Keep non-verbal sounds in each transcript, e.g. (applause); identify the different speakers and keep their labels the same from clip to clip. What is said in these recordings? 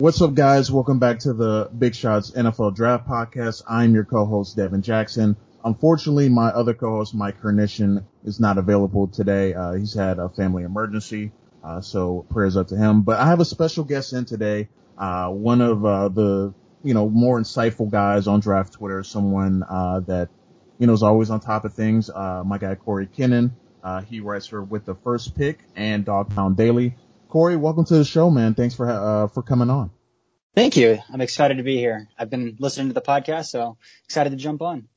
Speaker 1: What's up, guys? Welcome back to the Big Shots NFL Draft Podcast. I'm your co-host, Devin Jackson. Unfortunately, my other co-host, Mike Kernician, is not available today. Uh, he's had a family emergency, uh, so prayers up to him. But I have a special guest in today, uh, one of uh, the you know more insightful guys on Draft Twitter, someone uh, that you know is always on top of things. Uh, my guy Cory Kinnan. he writes for with the first pick and Dawg Pound Daily. Cory, welcome to the show, man. Thanks for uh, for coming on.
Speaker 2: Thank you. I'm excited to be here. I've been listening to the podcast, so excited to jump on.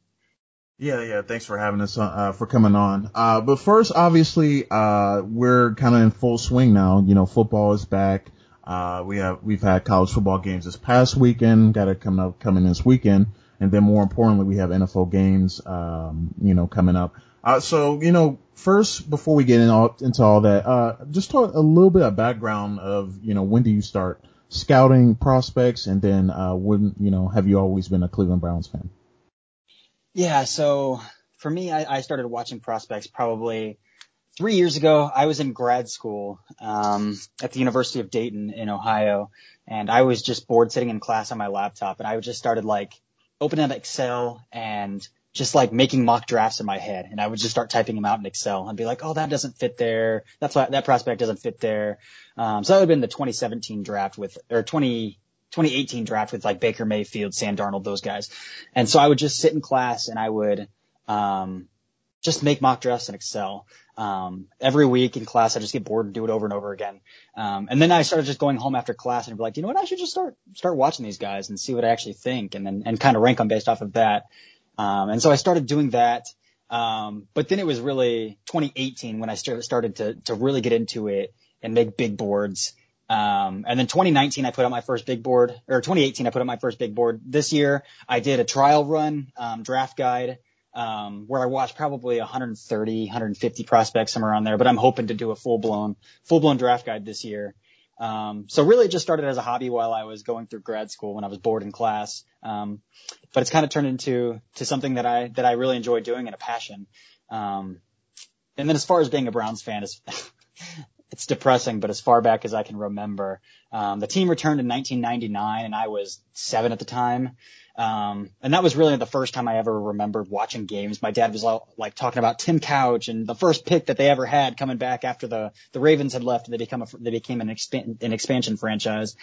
Speaker 1: Yeah, yeah. Thanks for having us, uh, for coming on. Uh, but first, obviously, uh, we're kind of in full swing now. You know, football is back. Uh, we have, we've had college football games this past weekend, got it coming up, coming this weekend. And then more importantly, we have NFL games, um, you know, coming up. Uh, so, you know, first, before we get in all, into all that, uh, just talk a little bit of background of, you know, when do you start scouting prospects and then, uh, when, you know, have you always been a Cleveland Browns fan?
Speaker 2: Yeah. So for me, I, I started watching prospects probably three years ago. I was in grad school, um, at the University of Dayton in Ohio and I was just bored sitting in class on my laptop and I just started like opening up Excel and just like making mock drafts in my head and I would just start typing them out in Excel and be like, oh, that doesn't fit there. That's why that prospect doesn't fit there. Um, so that would have been the 2017 draft with, or 20, 2018 draft with like Baker Mayfield, Sam Darnold, those guys. And so I would just sit in class and I would, um, just make mock drafts in Excel. Um, every week in class, I just get bored and do it over and over again. Um, and then I started just going home after class and be like, you know what? I should just start, start watching these guys and see what I actually think and then, and kind of rank them based off of that. Um, and so I started doing that. Um, but then it was really 2018 when I started, started to, to really get into it and make big boards. Um, and then 2019, I put out my first big board, or 2018, I put out my first big board. This year, I did a trial run, um, draft guide, um, where I watched probably 130, 150 prospects somewhere around there, but I'm hoping to do a full blown, full blown draft guide this year. Um, so really it just started as a hobby while I was going through grad school when I was bored in class. Um, but it's kind of turned into, to something that I, that I really enjoy doing and a passion. Um, and then as far as being a Browns fan is, (laughs) it's depressing, but as far back as I can remember, um, the team returned in 1999 and I was seven at the time. Um, and that was really the first time I ever remembered watching games. My dad was like talking about Tim Couch and the first pick that they ever had coming back after the, the Ravens had left and they become a, they became an, expan- an expansion franchise.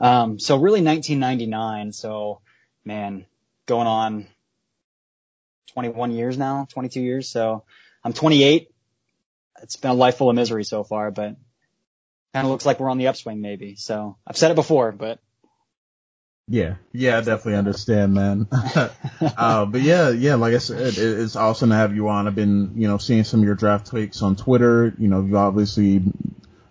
Speaker 2: Um, so really 1999. So man, going on 21 years now, 22 years. So I'm 28. It's been a life full of misery so far, but kind of looks like we're on the upswing maybe. So I've said it before, but
Speaker 1: yeah, yeah, I definitely understand, man. (laughs) uh, but yeah, yeah, like I said, it, it's awesome to have you on. I've been, you know, seeing some of your draft takes on Twitter. You know, you obviously,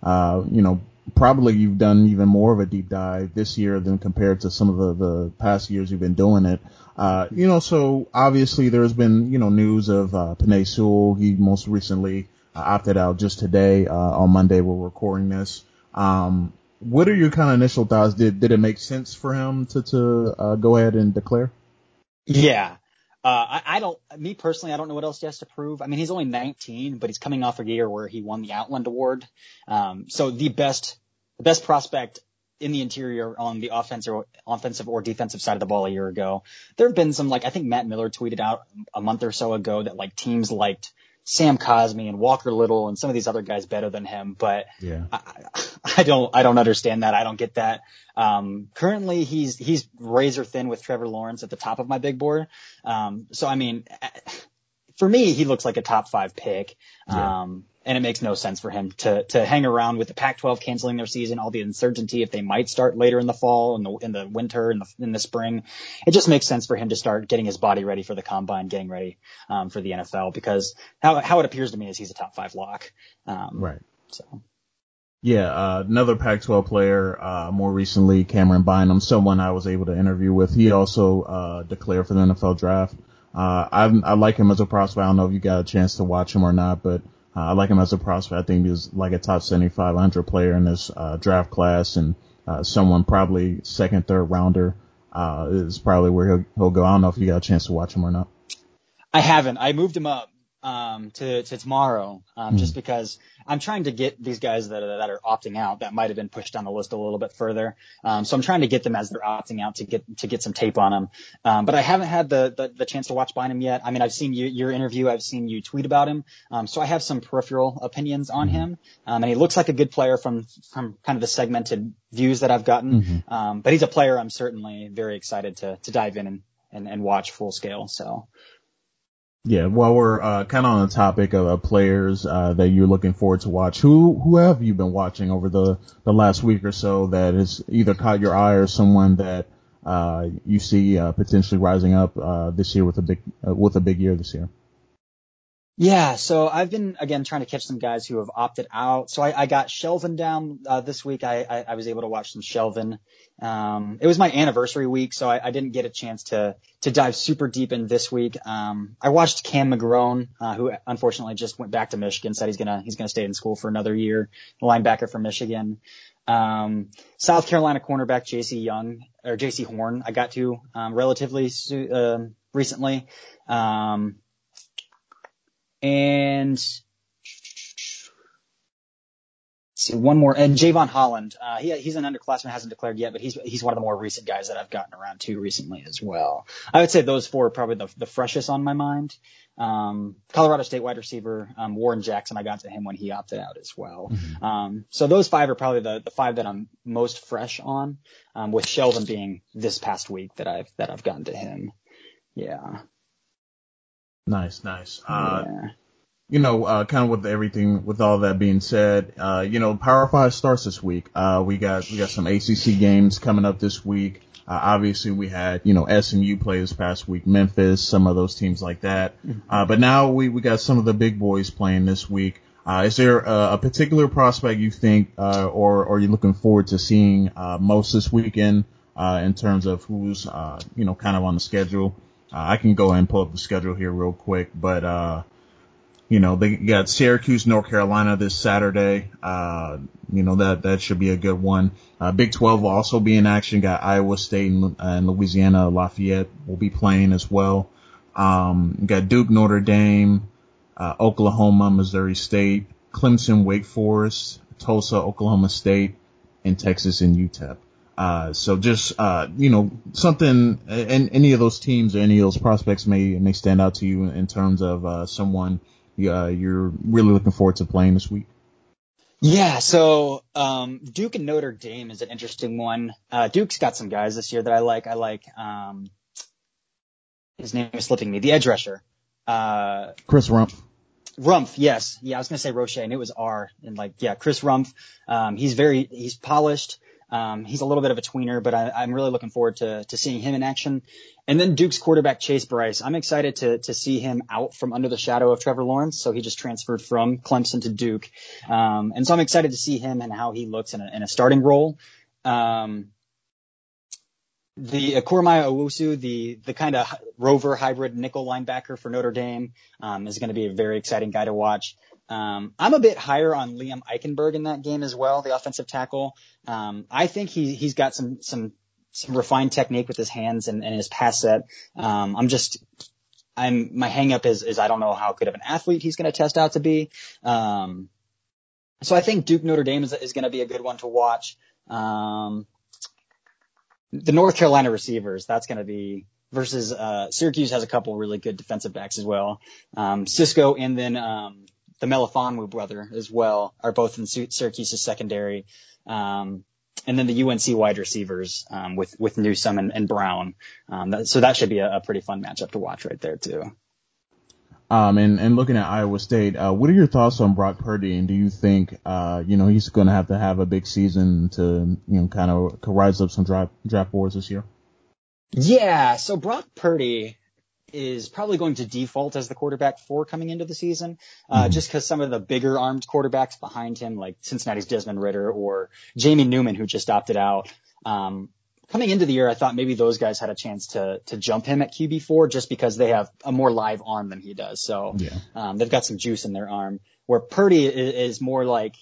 Speaker 1: uh, you know, probably you've done even more of a deep dive this year than compared to some of the, the past years you've been doing it. Uh, you know, so obviously there's been, you know, news of, uh, Penei Sewell. He most recently opted out just today, uh, on Monday. We're recording this. Um, what are your kind of initial thoughts? Did did it make sense for him to to uh, go ahead and declare?
Speaker 2: Yeah. Uh, I, I don't, me personally, I don't know what else he has to prove. I mean, he's only 19, but he's coming off a year where he won the Outland Award. Um, so the best, the best prospect in the interior on the offensive, offensive or defensive side of the ball a year ago. There have been some, like, I think Matt Miller tweeted out a month or so ago that like teams liked Sam Cosmi and Walker Little and some of these other guys better than him, but
Speaker 1: yeah.
Speaker 2: I, (laughs) I don't, I don't understand that. I don't get that. Um, currently he's, he's razor thin with Trevor Lawrence at the top of my big board. Um, so I mean, for me, he looks like a top five pick. Yeah. Um, and it makes no sense for him to to hang around with the Pac-12 canceling their season, all the uncertainty if they might start later in the fall, in the in the winter, in the in the spring. It just makes sense for him to start getting his body ready for the combine, getting ready um, for the NFL because how how it appears to me is he's a top five lock. Um,
Speaker 1: right.
Speaker 2: So.
Speaker 1: Yeah, uh, another Pac-12 player, uh, more recently, Camryn Bynum, someone I was able to interview with. He also, uh, declared for the NFL draft. Uh, I, I like him as a prospect. I don't know if you got a chance to watch him or not, but uh, I like him as a prospect. I think he's like a top 7,500 player in this uh, draft class and uh, someone probably second, third rounder uh, is probably where he'll, he'll go. I don't know if you got a chance to watch him or not.
Speaker 2: I haven't. I moved him up um, to, to tomorrow, um, mm. just because I'm trying to get these guys that are, that are opting out that might have been pushed down the list a little bit further. Um, so I'm trying to get them as they're opting out to get, to get some tape on them. Um, but I haven't had the, the, the chance to watch Bynum yet. I mean, I've seen you, your interview. I've seen you tweet about him. Um, so I have some peripheral opinions on mm-hmm. him. Um, and he looks like a good player from, from kind of the segmented views that I've gotten. Mm-hmm. Um, but he's a player I'm certainly very excited to, to dive in and, and, and watch full scale. So.
Speaker 1: Yeah, while we're uh, kind of on the topic of uh, players uh, that you're looking forward to watch, who who have you been watching over the the last week or so that has either caught your eye or someone that uh, you see uh, potentially rising up uh, this year with a big with a big year this year?
Speaker 2: Yeah, so I've been again trying to catch some guys who have opted out. So I, I got Shelvin down this week. I, I, I was able to watch some Shelvin. Um, it was my anniversary week, so I, I didn't get a chance to to dive super deep in this week. Um, I watched Cam McGrone, uh, who unfortunately just went back to Michigan. Said he's gonna he's gonna stay in school for another year. Linebacker from Michigan. Um, South Carolina cornerback J.C. Young or Jaycee Horn. I got to um, relatively uh, recently. Um, and see one more and Jevon Holland. Uh, he, he's an underclassman, hasn't declared yet, but he's he's one of the more recent guys that I've gotten around to recently as well. I would say those four are probably the, the freshest on my mind. Um, Colorado State wide receiver um, Warren Jackson, I got to him when he opted out as well. Mm-hmm. Um, so those five are probably the, the five that I'm most fresh on, um, with Shelvin being this past week that I've that I've gotten to him. Yeah.
Speaker 1: Nice, nice. Uh, yeah. You know, uh, kind of with everything, with all that being said, uh, you know, Power Five starts this week. Uh, we got, we got some ACC games coming up this week. Uh, obviously we had, you know, SMU play this past week, Memphis, some of those teams like that. Mm-hmm. Uh, but now we, we got some of the big boys playing this week. Uh, is there a, a, particular prospect you think, uh, or, or are you looking forward to seeing, uh, most this weekend, uh, in terms of who's, uh, you know, kind of on the schedule? Uh, I can go ahead and pull up the schedule here real quick, but, uh, you know, they got Syracuse, North Carolina this Saturday. Uh, you know, that, that should be a good one. Uh, Big 12 will also be in action. Got Iowa State and, and Louisiana Lafayette will be playing as well. Um, got Duke, Notre Dame, uh, Oklahoma, Missouri State, Clemson, Wake Forest, Tulsa, Oklahoma State, and Texas and UTEP. Uh, so just, uh, you know, something, and any of those teams or any of those prospects may, may stand out to you in terms of, uh, someone, uh, you're really looking forward to playing this week.
Speaker 2: Yeah, so um, Duke and Notre Dame is an interesting one. Uh, Duke's got some guys this year that I like. I like um, his name is slipping me. The edge rusher, uh,
Speaker 1: Chris Rumph.
Speaker 2: Rumph, yes, yeah. I was gonna say Roche, and it was R. And like, yeah, Chris Rumph. Um, he's very he's polished. Um, he's a little bit of a tweener, but I, am really looking forward to, to seeing him in action. And then Duke's quarterback Chase Brice. I'm excited to to see him out from under the shadow of Trevor Lawrence. So he just transferred from Clemson to Duke, um, and so I'm excited to see him and how he looks in a, in a starting role. Um, the Okwuegbunam Owusu, the the kind of rover hybrid nickel linebacker for Notre Dame, um, is going to be a very exciting guy to watch. Um, I'm a bit higher on Liam Eichenberg in that game as well, the offensive tackle. Um, I think he he's got some some some refined technique with his hands and, and his pass set. Um, I'm just I'm my hangup is is I don't know how good of an athlete he's going to test out to be. Um, so I think Duke Notre Dame is, is going to be a good one to watch. Um, the North Carolina receivers, that's going to be versus uh, Syracuse has a couple really good defensive backs as well. Um, Cisco and then um, the Melifonwu brother as well are both in Syracuse's secondary. Um, and then the UNC wide receivers um, with with Newsome and, and Brown. Um, that, so that should be a, a, pretty fun matchup to watch right there too.
Speaker 1: Um, and, and looking at Iowa State, uh, what are your thoughts on Brock Purdy? And do you think, uh, you know, he's going to have to have a big season to, you know, kind of rise up some draft draft boards this year?
Speaker 2: Yeah. So Brock Purdy, is probably going to default as the quarterback four coming into the season, uh, mm-hmm. just because some of the bigger armed quarterbacks behind him, like Cincinnati's Desmond Ridder or Jamie Newman, who just opted out, um, coming into the year, I thought maybe those guys had a chance to to jump him at QB four just because they have a more live arm than he does. So yeah. um, they've got some juice in their arm. Where Purdy is, is more like,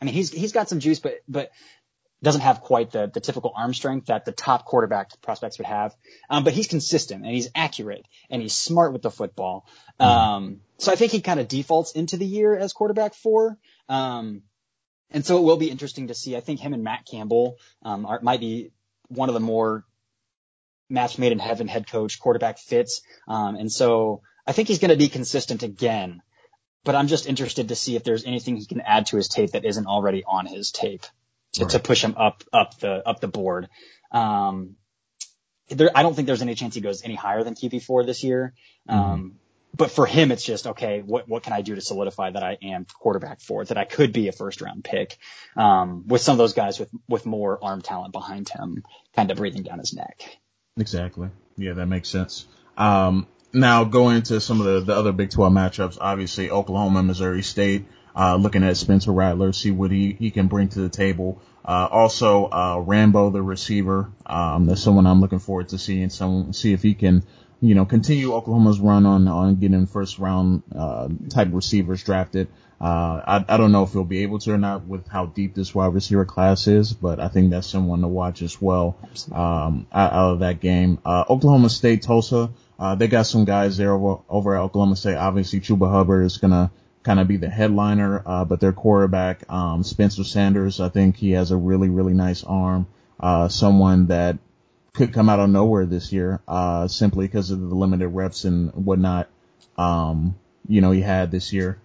Speaker 2: I mean, he's he's got some juice, but but doesn't have quite the, the typical arm strength that the top quarterback prospects would have. Um, but he's consistent and he's accurate and he's smart with the football. Um, so I think he kind of defaults into the year as quarterback four. Um, and so it will be interesting to see. I think him and Matt Campbell, um, are, might be one of the more match made in heaven head coach quarterback fits. Um, and so I think he's going to be consistent again, but I'm just interested to see if there's anything he can add to his tape that isn't already on his tape to, right. to push him up, up the, up the board. Um, there, I don't think there's any chance he goes any higher than QB4 this year. Mm-hmm. Um, but for him, it's just, okay, what, what can I do to solidify that I am quarterback four, that I could be a first round pick, um, with some of those guys with, with more arm talent behind him kind of breathing down his neck.
Speaker 1: Exactly. Yeah, that makes sense. Um, now going to some of the, the other Big 12 matchups, obviously Oklahoma, Missouri State, uh, looking at Spencer Rattler, see what he, he can bring to the table. Uh, also, uh, Rambo, the receiver, um, that's someone I'm looking forward to seeing some, see if he can, you know, continue Oklahoma's run on, on getting first round, uh, type receivers drafted. Uh, I, I don't know if he'll be able to or not with how deep this wide receiver class is, but I think that's someone to watch as well, um, out, out of that game. Uh, Oklahoma State, Tulsa, uh, they got some guys there over, over at Oklahoma State. Obviously, Chuba Hubbard is gonna kind of be the headliner, uh, but their quarterback, um, Spencer Sanders, I think he has a really, really nice arm. Uh, someone that could come out of nowhere this year, uh, simply because of the limited reps and whatnot, um, you know, he had this year,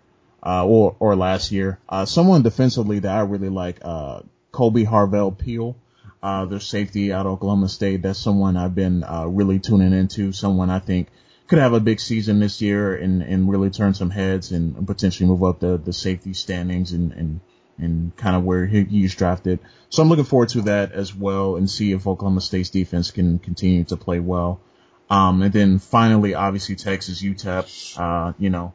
Speaker 1: uh, or, or last year. Uh, someone defensively that I really like, uh, Kolby Harvell Peel, uh, their safety out of Oklahoma State. That's someone I've been, uh, really tuning into, someone I think could have a big season this year and, and really turn some heads and potentially move up the, the safety standings and, and, and kind of where he, he's drafted. So I'm looking forward to that as well and see if Oklahoma State's defense can continue to play well. Um, and then finally, obviously Texas UTEP, uh, you know,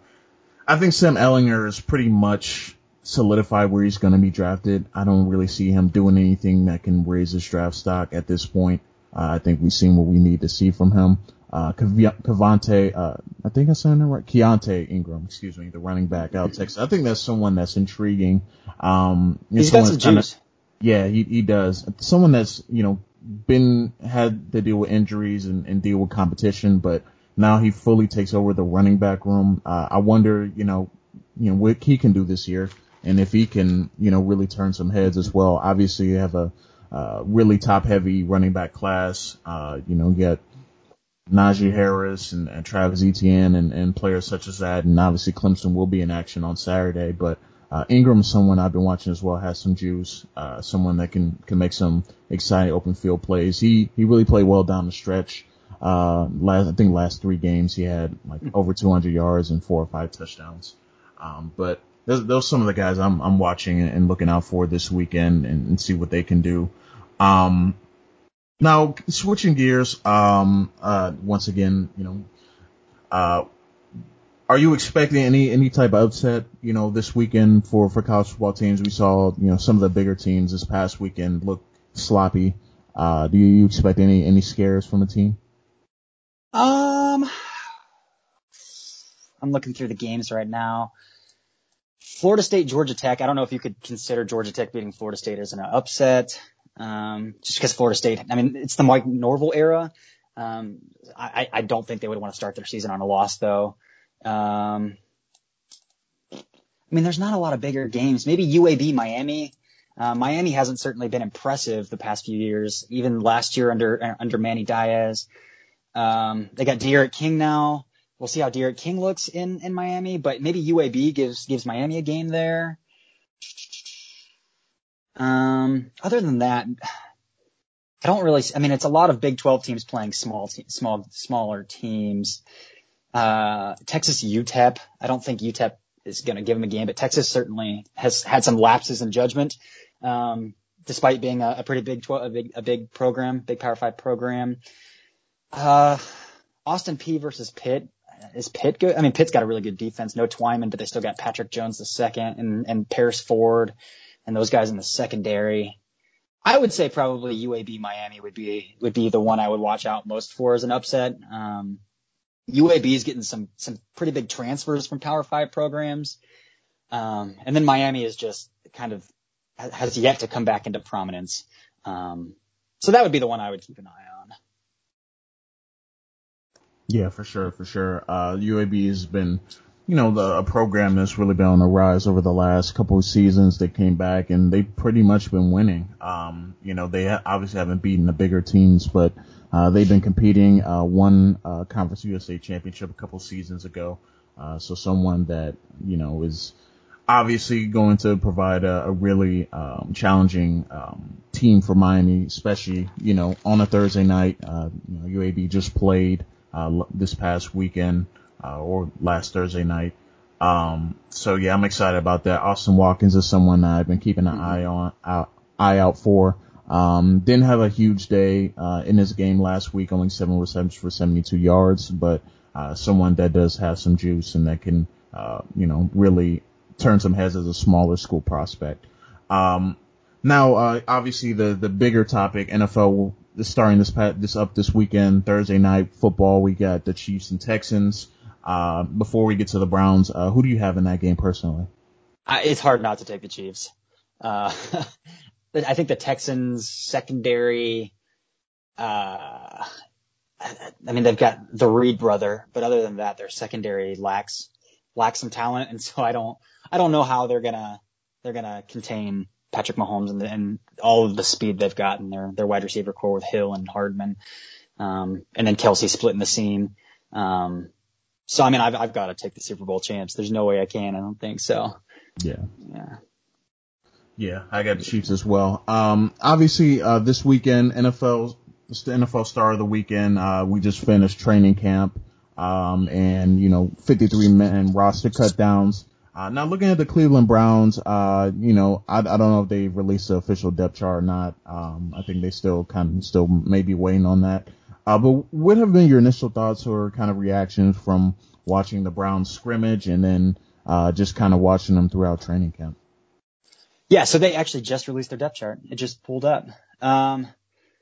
Speaker 1: I think Sam Ehlinger is pretty much solidified where he's going to be drafted. I don't really see him doing anything that can raise his draft stock at this point. Uh, I think we've seen what we need to see from him. Uh, Cavante, uh, I think I said that right. Keaontay Ingram, excuse me, the running back out of Texas. I think that's someone that's intriguing. Um,
Speaker 2: he's got some juice.
Speaker 1: Yeah, he, he does. Someone that's, you know, been, had to deal with injuries and, and deal with competition, but now he fully takes over the running back room. Uh, I wonder, you know, you know, what he can do this year and if he can, you know, really turn some heads as well. Obviously you have a, uh, really top heavy running back class. Uh, you know, you got Najee Harris and, and Travis Etienne and, and players such as that. And obviously Clemson will be in action on Saturday, but uh, Ingram's someone I've been watching as well, has some juice, uh, someone that can, can make some exciting open field plays. He, he really played well down the stretch. Uh, last, I think last three games he had like over 200 yards and four or five touchdowns. Um, but those, those are some of the guys I'm, I'm watching and looking out for this weekend and, and see what they can do. Um, now, switching gears, um, uh, once again, you know, uh, are you expecting any, any type of upset, you know, this weekend for, for college football teams? We saw, you know, some of the bigger teams this past weekend look sloppy. Uh, do you expect any, any scares from the team?
Speaker 2: Um, I'm looking through the games right now. Florida State, Georgia Tech. I don't know if you could consider Georgia Tech beating Florida State as an upset um, just because Florida State. I mean, it's the Mike Norvell era. Um, I, I don't think they would want to start their season on a loss though. Um, I mean, there's not a lot of bigger games. Maybe UAB, Miami. Uh, Miami hasn't certainly been impressive the past few years, even last year under under Manny Diaz. Um, they got D'Eriq King now. We'll see how D'Eriq King looks in in Miami, but maybe UAB gives gives Miami a game there. Um, other than that, I don't really. I mean, it's a lot of Big 12 teams playing small, te- small, smaller teams. Uh, Texas UTEP. I don't think UTEP is going to give them a game, but Texas certainly has had some lapses in judgment, um, despite being a, a pretty big, 12, a big, a big program, big Power Five program. Uh, Austin Peay versus Pitt. Is Pitt good? I mean, Pitt's got a really good defense. No Twyman, but they still got Patrick Jones the second and, and Paris Ford and those guys in the secondary. I would say probably UAB Miami would be would be the one I would watch out most for as an upset. Um, UAB is getting some some pretty big transfers from Power Five programs, um, and then Miami is just kind of has yet to come back into prominence. Um, so that would be the one I would keep an eye on.
Speaker 1: Yeah, for sure, for sure. Uh, UAB has been, you know, the, a program that's really been on the rise over the last couple of seasons. They came back and they've pretty much been winning. Um, you know, they obviously haven't beaten the bigger teams, but uh, they've been competing. Uh, won uh, Conference USA championship a couple seasons ago. Uh, so someone that you know is obviously going to provide a, a really um, challenging um, team for Miami, especially you know on a Thursday night. Uh, you know, UAB just played uh, this past weekend uh, or last Thursday night. Um, so yeah, I'm excited about that. Austin Watkins is someone I've been keeping an mm-hmm. eye on, out, eye out for. Um, didn't have a huge day, uh, in this game last week, only seven receptions for 72 yards, but, uh, someone that does have some juice and that can, uh, you know, really turn some heads as a smaller school prospect. Um, now, uh, obviously the, the bigger topic, NFL starting this this up this weekend, Thursday night football. We got the Chiefs and Texans. Uh, before we get to the Browns, uh, who do you have in that game personally?
Speaker 2: it's hard not to take the Chiefs. Uh, (laughs) I think the Texans secondary, uh, I mean, they've got the Reid brother, but other than that, their secondary lacks, lacks some talent. And so I don't, I don't know how they're gonna, they're gonna contain Patrick Mahomes and, and all of the speed they've got in their, their wide receiver core with Hill and Hardman. Um, and then Kelce splitting the seam. Um, so I mean, I've, I've got to take the Super Bowl champs. There's no way I can. I don't think so.
Speaker 1: Yeah. Yeah. Yeah, I got the Chiefs as well. Um, obviously, uh, this weekend, NFL, it's the NFL star of the weekend. Uh, we just finished training camp. Um, and, you know, 53 men roster cut downs. Uh, now looking at the Cleveland Browns, uh, you know, I, I don't know if they released the official depth chart or not. Um, I think they still kind of still maybe waiting on that. Uh, but what have been your initial thoughts or kind of reactions from watching the Browns scrimmage and then, uh, just kind of watching them throughout training camp?
Speaker 2: Yeah, so they actually just released their depth chart. It just pulled up. Um,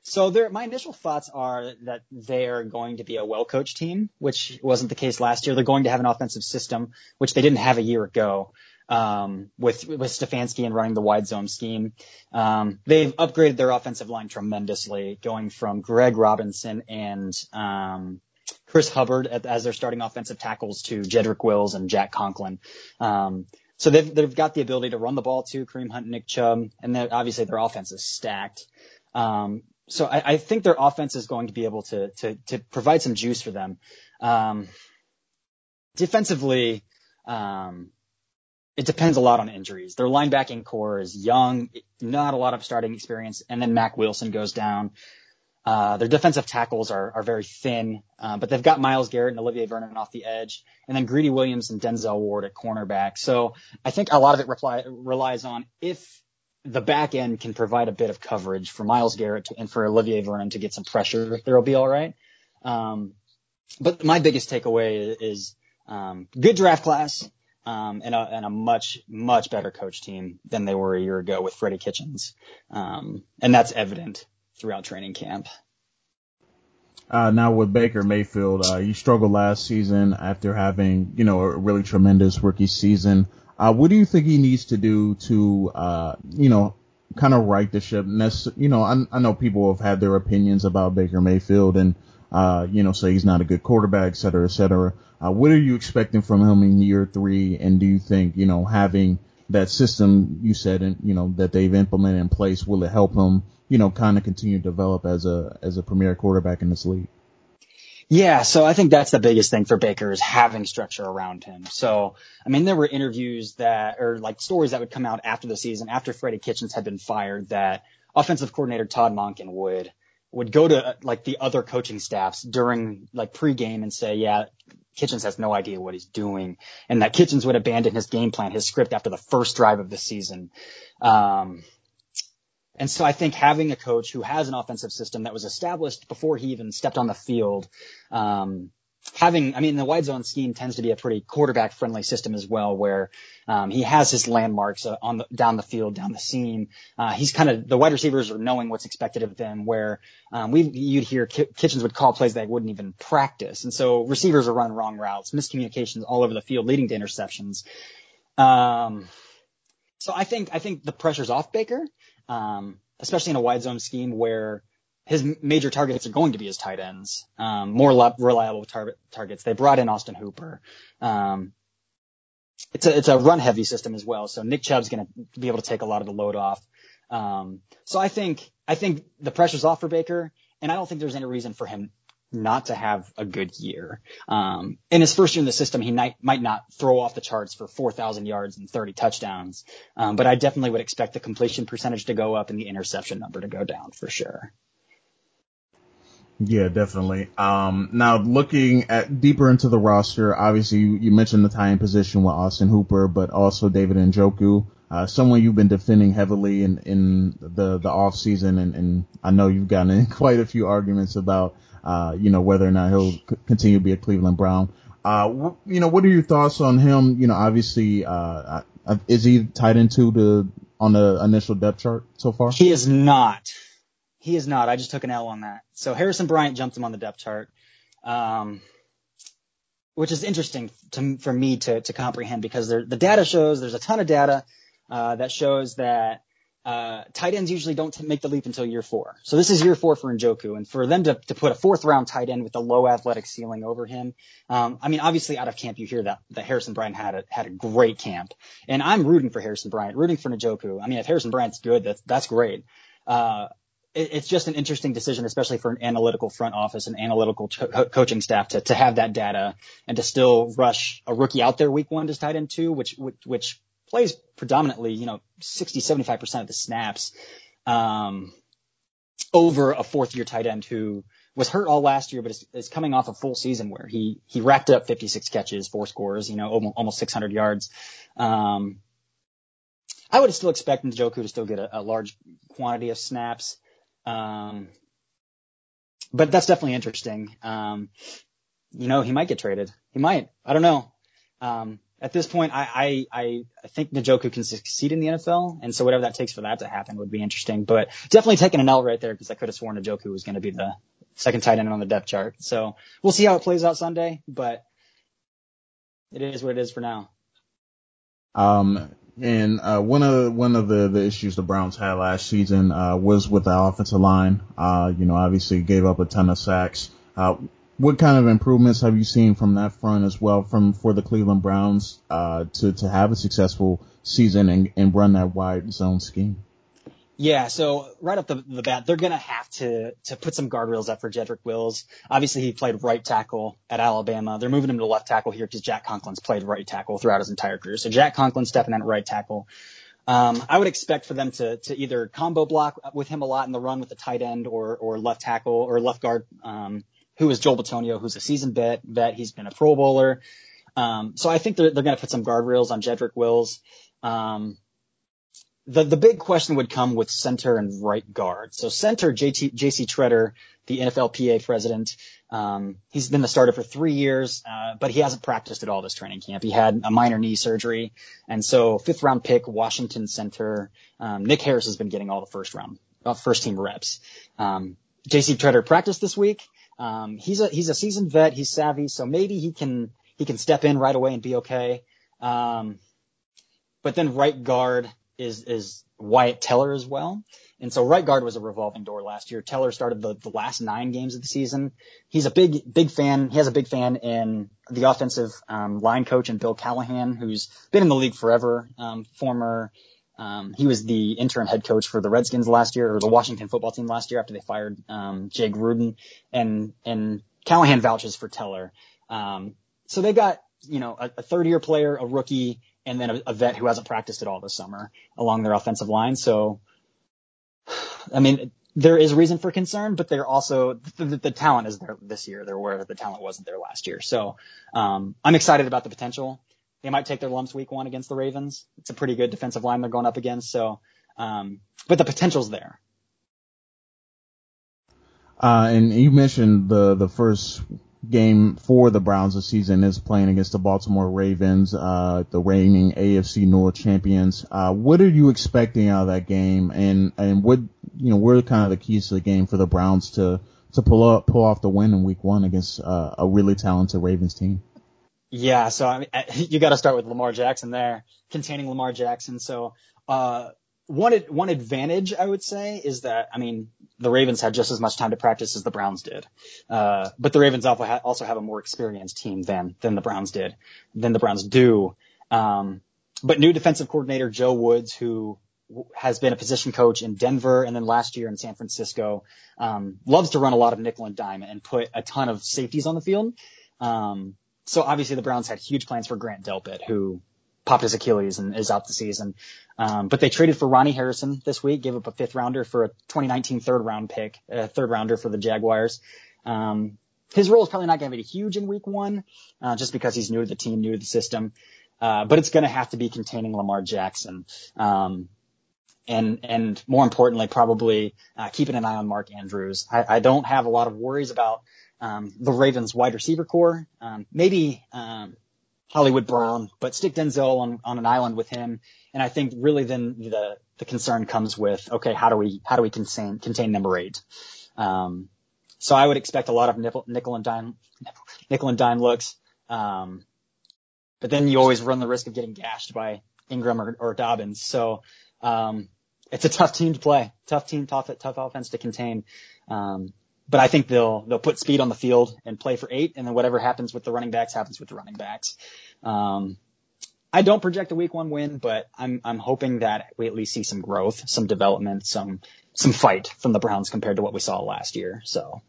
Speaker 2: so my initial thoughts are that they are going to be a well-coached team, which wasn't the case last year. They're going to have an offensive system, which they didn't have a year ago, um, with, with Stefanski and running the wide zone scheme. Um, they've upgraded their offensive line tremendously, going from Greg Robinson and, um, Chris Hubbard as their starting offensive tackles to Jedrick Wills and Jack Conklin. Um, so they've, they've got the ability to run the ball too, Kareem Hunt, and Nick Chubb, and obviously their offense is stacked. Um, so I, I, think their offense is going to be able to to, to provide some juice for them. Um, defensively, um, it depends a lot on injuries. Their linebacking core is young, not a lot of starting experience, and then Mack Wilson goes down. Uh, their defensive tackles are, are very thin, uh, but they've got Myles Garrett and Olivier Vernon off the edge, and then Greedy Williams and Denzel Ward at cornerback. So I think a lot of it reply, relies on if the back end can provide a bit of coverage for Myles Garrett to, and for Olivier Vernon to get some pressure, they'll be all right. Um, but my biggest takeaway is um, good draft class um, and, a, and a much much better coach team than they were a year ago with Freddie Kitchens, um, and that's evident throughout training camp.
Speaker 1: Uh, now with Baker Mayfield, uh, he struggled last season after having, you know, a really tremendous rookie season. Uh, what do you think he needs to do to, uh, you know, kind of right the ship? You know, I, I know people have had their opinions about Baker Mayfield and, uh, you know, say he's not a good quarterback, et cetera, et cetera. Uh, what are you expecting from him in year three? And do you think, you know, having that system you said, and you know, that they've implemented in place, will it help him, you know, kind of continue to develop as a, as a premier quarterback in this league?
Speaker 2: Yeah, so I think that's the biggest thing for Baker is having structure around him. So, I mean, there were interviews that, or like stories that would come out after the season, after Freddie Kitchens had been fired, that offensive coordinator Todd Monken would, would go to like the other coaching staffs during like pregame and say, yeah, Kitchens has no idea what he's doing. And that Kitchens would abandon his game plan, his script after the first drive of the season. Um, and so I think having a coach who has an offensive system that was established before he even stepped on the field, um, having, I mean, the wide zone scheme tends to be a pretty quarterback friendly system as well, where um, he has his landmarks uh, on the, down the field, down the seam. Uh, he's kind of the wide receivers are knowing what's expected of them. Where um, we you'd hear Kitchens would call plays that wouldn't even practice, and so receivers are running wrong routes, miscommunications all over the field, leading to interceptions. Um, So I think I think the pressure's off Baker, um, especially in a wide zone scheme where his major targets are going to be his tight ends, um, more reliable tar- targets. They brought in Austin Hooper. Um, it's a it's a run heavy system as well, so Nick Chubb's going to be able to take a lot of the load off. Um, so I think I think the pressure's off for Baker, and I don't think there's any reason for him not to have a good year. Um, in his first year in the system, he might, might not throw off the charts for 4,000 yards and 30 touchdowns. Um, but I definitely would expect the completion percentage to go up and the interception number to go down for sure.
Speaker 1: Yeah, definitely. Um, now looking at deeper into the roster, obviously you, you mentioned the tying position with Austin Hooper, but also David Njoku, uh, someone you've been defending heavily in, in the, the off season. And, and I know you've gotten in (laughs) quite a few arguments about, uh, you know, whether or not he'll c- continue to be a Cleveland Brown. Uh, you know, what are your thoughts on him? You know, obviously, uh, is he tied into the, on the initial depth chart so far?
Speaker 2: He is not. He is not. I just took an L on that. So Harrison Bryant jumped him on the depth chart. Um, which is interesting to, for me to, to comprehend because there, the data shows there's a ton of data uh, that shows that uh, tight ends usually don't t- make the leap until year four. So this is year four for Njoku, and for them to, to put a fourth round tight end with a low athletic ceiling over him, um, I mean, obviously out of camp you hear that that Harrison Bryant had a had a great camp, and I'm rooting for Harrison Bryant, rooting for Njoku. I mean, if Harrison Bryant's good, that's that's great. Uh, it's just an interesting decision, especially for an analytical front office and analytical co- coaching staff to to have that data and to still rush a rookie out there week one to tight end two, which which, which plays predominantly, you know, 60, 75% of the snaps, um, over a fourth year tight end who was hurt all last year, but is, is coming off a full season where he, he racked up 56 catches, four scores, you know, almost, almost 600 yards. Um, I would still expect Njoku to still get a, a large quantity of snaps. Um, but that's definitely interesting. Um, you know, he might get traded. He might. I don't know. Um, at this point, I, I, I think Njoku can succeed in the NFL, and so whatever that takes for that to happen would be interesting. But definitely taking an L right there because I could have sworn Njoku was going to be the second tight end on the depth chart. So we'll see how it plays out Sunday, but it is what it is for now.
Speaker 1: Um, and uh, one of one of the, the issues the Browns had last season uh, was with the offensive line. Uh, you know, obviously gave up a ton of sacks. Uh, what kind of improvements have you seen from that front as well from for the Cleveland Browns uh, to to have a successful season and, and run that wide zone scheme?
Speaker 2: Yeah, so right off the, the bat, they're gonna have to to put some guardrails up for Jedrick Wills. Obviously, he played right tackle at Alabama. They're moving him to left tackle here because Jack Conklin's played right tackle throughout his entire career. So Jack Conklin stepping in at right tackle. Um, I would expect for them to to either combo block with him a lot in the run with the tight end or or left tackle or left guard. Um, who is Joel Bitonio, who's a seasoned vet. vet. He's been a Pro Bowler. Um, so I think they're, they're going to put some guardrails on Jedrick Wills. Um, the, the big question would come with center and right guard. So center, JT, JC Tretter, the NFLPA president, um, he's been the starter for three years, uh, but he hasn't practiced at all this training camp. He had a minor knee surgery. And so fifth round pick, Washington center, um, Nick Harris has been getting all the first round, uh, first team reps. Um, JC Tretter practiced this week. Um, he's a he's a seasoned vet. He's savvy, so maybe he can he can step in right away and be okay. Um, but then right guard is is Wyatt Teller as well. And so right guard was a revolving door last year. Teller started the, the last nine games of the season. He's a big, big fan. He has a big fan in the offensive um, line coach and Bill Callahan, who's been in the league forever. Um, former um, he was the interim head coach for the Redskins last year, or the Washington football team last year after they fired um, Jay Gruden, and and Callahan vouches for Teller. Um, so they got you know a, a third year player, a rookie, and then a, a vet who hasn't practiced at all this summer along their offensive line. So, (sighs) I mean, there is reason for concern, but they're also the, the, talent is there this year. They're where the talent wasn't there last year. So um, I'm excited about the potential. They might take their lumps week one against the Ravens. It's a pretty good defensive line they're going up against. So, um, but the potential's there.
Speaker 1: Uh, and you mentioned the, the first game for the Browns this season is playing against the Baltimore Ravens, uh, the reigning AFC North champions. Uh, what are you expecting out of that game? And, and what, you know, what are kind of the keys to the game for the Browns to, to pull up, pull off the win in week one against, uh, a really talented Ravens team?
Speaker 2: Yeah, so I mean, (laughs) you got to start with Lamar Jackson there, containing Lamar Jackson. So, uh, one one advantage I would say is that I mean the Ravens had just as much time to practice as the Browns did, uh, but the Ravens also have a more experienced team than than the Browns did, than the Browns do. Um, but new defensive coordinator Joe Woods, who has been a position coach in Denver and then last year in San Francisco, um, loves to run a lot of nickel and dime and put a ton of safeties on the field. Um, so obviously the Browns had huge plans for Grant Delpit, who popped his Achilles and is out the season. Um, but they traded for Ronnie Harrison this week, gave up a fifth rounder for a 2019 third round pick, a third rounder for the Jaguars. Um, his role is probably not going to be huge in week one, uh, just because he's new to the team, new to the system. Uh, but it's going to have to be containing Lamar Jackson. Um, and, and more importantly, probably, uh, keeping an eye on Mark Andrews. I, I don't have a lot of worries about, um, the Ravens wide receiver core. Um, maybe, um, Hollywood Brown, but stick Denzel on, on an island with him. And I think really then the, the concern comes with, okay, how do we, how do we contain, contain number eight? Um, so I would expect a lot of nickel, nickel and dime, nickel and dime looks. Um, but then you always run the risk of getting gashed by Ingram or, or Dobbins. So, um, it's a tough team to play, tough team, tough, tough offense to contain. Um, but I think they'll they'll put speed on the field and play for eight, and then whatever happens with the running backs happens with the running backs. Um, I don't project a week one win, but I'm I'm hoping that we at least see some growth, some development, some some fight from the Browns compared to what we saw last year. So.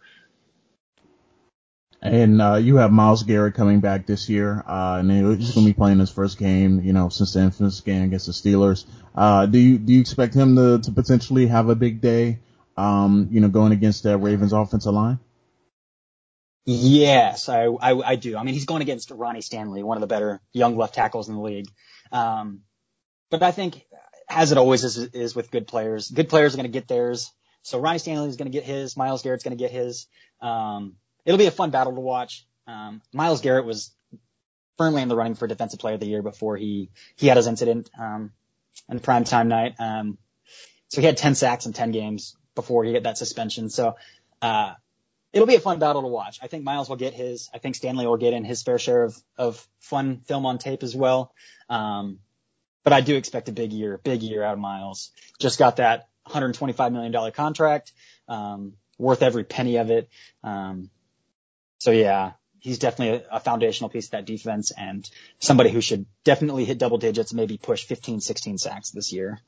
Speaker 1: And uh, you have Myles Garrett coming back this year, uh, and he's going to be playing his first game, you know, since the infamous game against the Steelers. Uh, do you do you expect him to to potentially have a big day? Um, you know, going against that Ravens offensive line?
Speaker 2: Yes, I, I, I, do. I mean, he's going against Ronnie Stanley, one of the better young left tackles in the league. Um, but I think, as it always is, is with good players, good players are going to get theirs. So Ronnie Stanley is going to get his, Myles Garrett's going to get his. Um, it'll be a fun battle to watch. Um, Myles Garrett was firmly in the running for defensive player of the year before he, he had his incident, um, in prime time night. Um, so he had 10 sacks in 10 games before he get that suspension. So, uh, it'll be a fun battle to watch. I think Myles will get his. I think Stanley will get in his fair share of, of fun film on tape as well. Um, but I do expect a big year, big year out of Myles. Just got that $125 million contract, um, worth every penny of it. Um, so yeah, he's definitely a, a, foundational piece of that defense and somebody who should definitely hit double digits, maybe push 15, 16 sacks this year.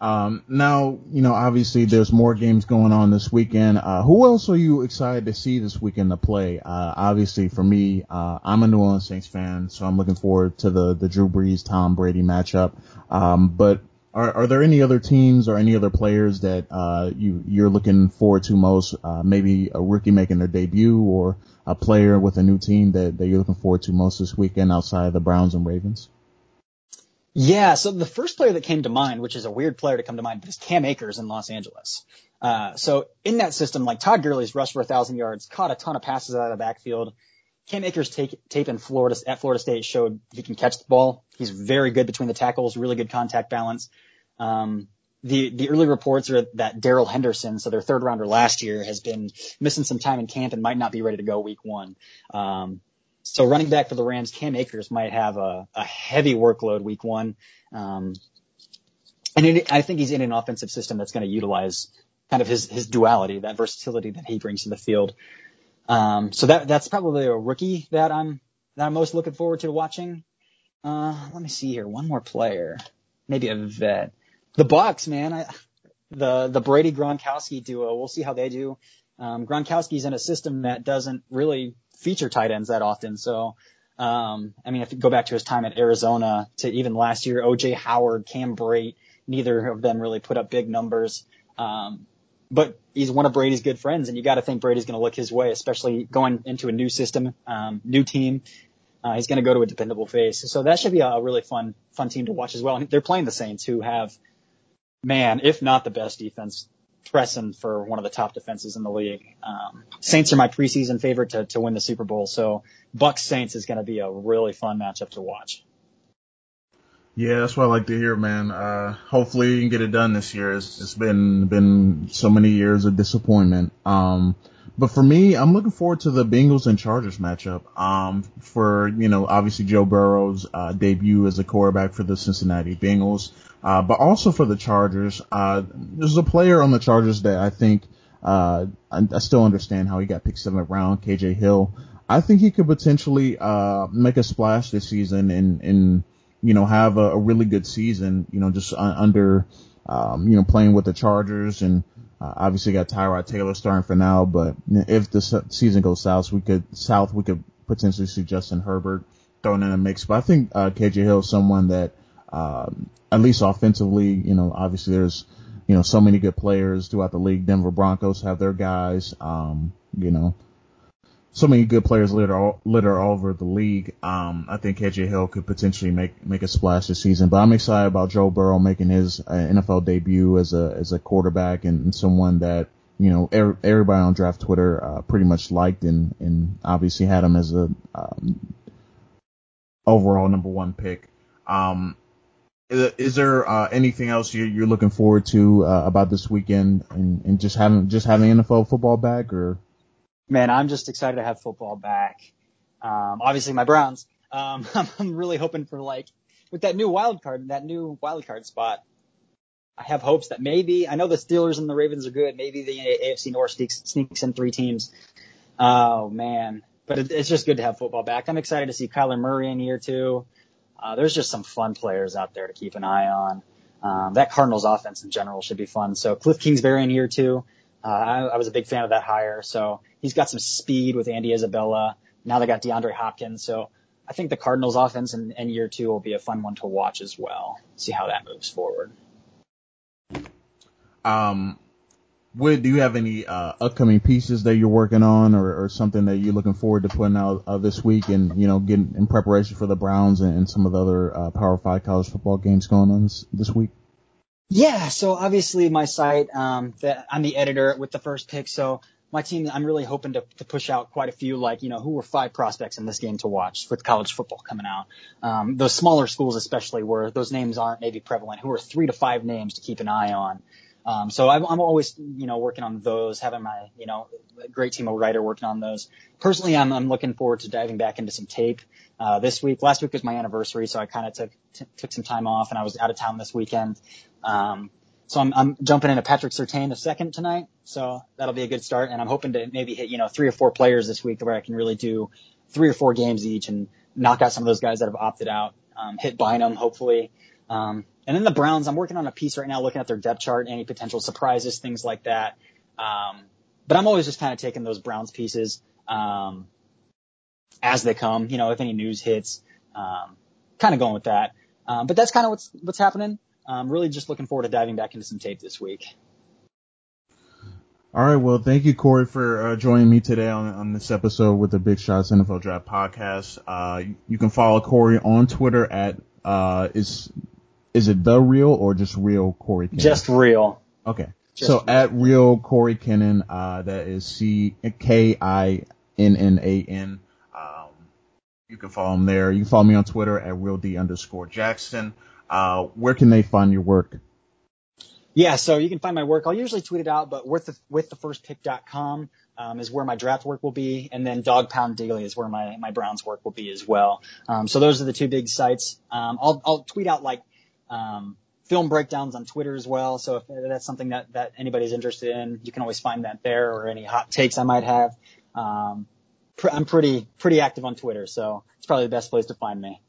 Speaker 1: Um, now, you know, obviously there's more games going on this weekend. Uh, who else are you excited to see this weekend to play? Uh, obviously for me, uh, I'm a New Orleans Saints fan, so I'm looking forward to the, the Drew Brees, Tom Brady matchup. Um, but are, are there any other teams or any other players that, uh, you, you're looking forward to most? Uh, maybe a rookie making their debut or a player with a new team that, that you're looking forward to most this weekend outside of the Browns and Ravens?
Speaker 2: Yeah, so the first player that came to mind, which is a weird player to come to mind, but is Cam Akers in Los Angeles. Uh, so in that system, like Todd Gurley's rushed for a thousand yards, caught a ton of passes out of the backfield. Cam Akers take, tape in Florida at Florida State showed he can catch the ball. He's very good between the tackles, really good contact balance. Um, the the early reports are that Darrell Henderson, so their third rounder last year, has been missing some time in camp and might not be ready to go week one. Um, so running back for the Rams, Cam Akers might have a, a heavy workload week one. Um, and it, I think he's in an offensive system that's going to utilize kind of his, his duality, that versatility that he brings to the field. Um, so that, that's probably a rookie that I'm, that I'm most looking forward to watching. Uh, let me see here. One more player, maybe a vet. The Bucs, man. I, the, the Brady Gronkowski duo. We'll see how they do. Um, Gronkowski's in a system that doesn't really feature tight ends that often. So, um, I mean, if you go back to his time at Arizona to even last year, OJ Howard, Cam Brate, neither of them really put up big numbers. Um, but he's one of Brady's good friends, and you got to think Brady's going to look his way, especially going into a new system, um, new team. Uh, he's going to go to a dependable face, so that should be a really fun, fun team to watch as well. And they're playing the Saints, who have, man, if not the best defense pressing for one of the top defenses in the league. Um, Saints are my preseason favorite to, to win the Super Bowl. So Bucs Saints is going to be a really fun matchup to watch.
Speaker 1: Yeah, that's what I like to hear, man. Uh, hopefully you can get it done this year. It's, it's been, been so many years of disappointment. Um, but for me, I'm looking forward to the Bengals and Chargers matchup. Um, for you know, obviously Joe Burrow's uh, debut as a quarterback for the Cincinnati Bengals, uh, but also for the Chargers. Uh, there's a player on the Chargers that I think uh, I, I still understand how he got picked seventh round, KJ Hill. I think he could potentially uh, make a splash this season and and you know have a, a really good season. You know, just under um, you know playing with the Chargers and uh, obviously got Tyrod Taylor starting for now, but if the season goes south, we could south we could potentially see Justin Herbert thrown in a mix. But I think uh, KJ Hill is someone that um, at least offensively, you know, obviously there's you know so many good players throughout the league. Denver Broncos have their guys, um, you know. So many good players litter all, litter all over the league. Um, I think KJ Hill could potentially make make a splash this season. But I'm excited about Joe Burrow making his uh, NFL debut as a as a quarterback and, someone that you know er, everybody on draft Twitter uh, pretty much liked and and obviously had him as a um, overall number one pick. Um, is, is there uh, anything else you're, you're looking forward to uh, about this weekend and, and just having just having NFL football back or?
Speaker 2: Man, I'm just excited to have football back. Um, obviously my Browns. Um, (laughs) I'm really hoping for like with that new wild card, that new wild card spot. I have hopes that maybe I know the Steelers and the Ravens are good. Maybe the AFC North sneaks, sneaks in three teams. Oh man, but it, it's just good to have football back. I'm excited to see Kyler Murray in year two. Uh, there's just some fun players out there to keep an eye on. Um, that Cardinals offense in general should be fun. So Cliff Kingsbury in year two. Uh, I, I was a big fan of that hire. So he's got some speed with Andy Isabella. Now they got DeAndre Hopkins. So I think the Cardinals offense in, in year two will be a fun one to watch as well. See how that moves forward.
Speaker 1: Um, Would do you have any uh, upcoming pieces that you're working on, or, or, something that you're looking forward to putting out uh, this week, and you know, getting in preparation for the Browns and, and some of the other uh, Power Five college football games going on this, this week?
Speaker 2: Yeah, so obviously my site, um, that I'm the editor with the first pick, so my team, I'm really hoping to, to push out quite a few, like, you know, who were five prospects in this game to watch with college football coming out. Um, those smaller schools, especially where those names aren't maybe prevalent, who are three to five names to keep an eye on. Um, so I'm, I'm always, you know, working on those, having my, you know, great team of writer working on those. Personally, I'm, I'm looking forward to diving back into some tape, uh, this week. Last week was my anniversary, so I kind of took, t- took some time off and I was out of town this weekend. Um, so I'm, I'm jumping into Patrick Surtain the second tonight. So that'll be a good start. And I'm hoping to maybe hit, you know, three or four players this week where I can really do three or four games each and knock out some of those guys that have opted out. Um, hit Bynum, hopefully. Um, and then the Browns, I'm working on a piece right now looking at their depth chart, any potential surprises, things like that. Um, but I'm always just kind of taking those Browns pieces, um, as they come, you know, if any news hits, um, kind of going with that. Um, but that's kind of what's, what's happening. I'm really just looking forward to diving back into some tape this week.
Speaker 1: All right. Well, thank you, Cory, for uh, joining me today on, on this episode with the Big Shots NFL Draft podcast. Uh, you can follow Cory on Twitter at, uh, is, is it the real or just real Cory Kinnan?
Speaker 2: Just real.
Speaker 1: Okay. Just so real. at real Cory Kinnan, uh, that is C K I N N A N. Um, you can follow him there. You can follow me on Twitter at real D underscore Jackson. Uh, where can they find your work?
Speaker 2: Yeah, so you can find my work. I'll usually tweet it out, but with the, with the first pick.com, um, is where my draft work will be. And then Dawg Pound Daily is where my, my Browns work will be as well. Um, so those are the two big sites. Um, I'll, I'll tweet out like, um, film breakdowns on Twitter as well. So if that's something that, that anybody's interested in, you can always find that there or any hot takes I might have. Um, pr- I'm pretty, pretty active on Twitter. So it's probably the best place to find me.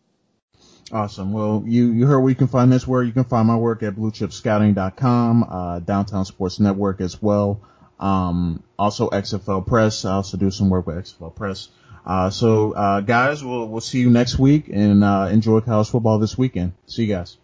Speaker 1: Awesome. Well, you, you heard where you can find this where you can find my work at bluechipscouting.com, uh, Downtown Sports Network as well. Um, also XFL Press. I also do some work with XFL Press. Uh, so, uh, guys, we'll, we'll see you next week and, uh, enjoy college football this weekend. See you guys.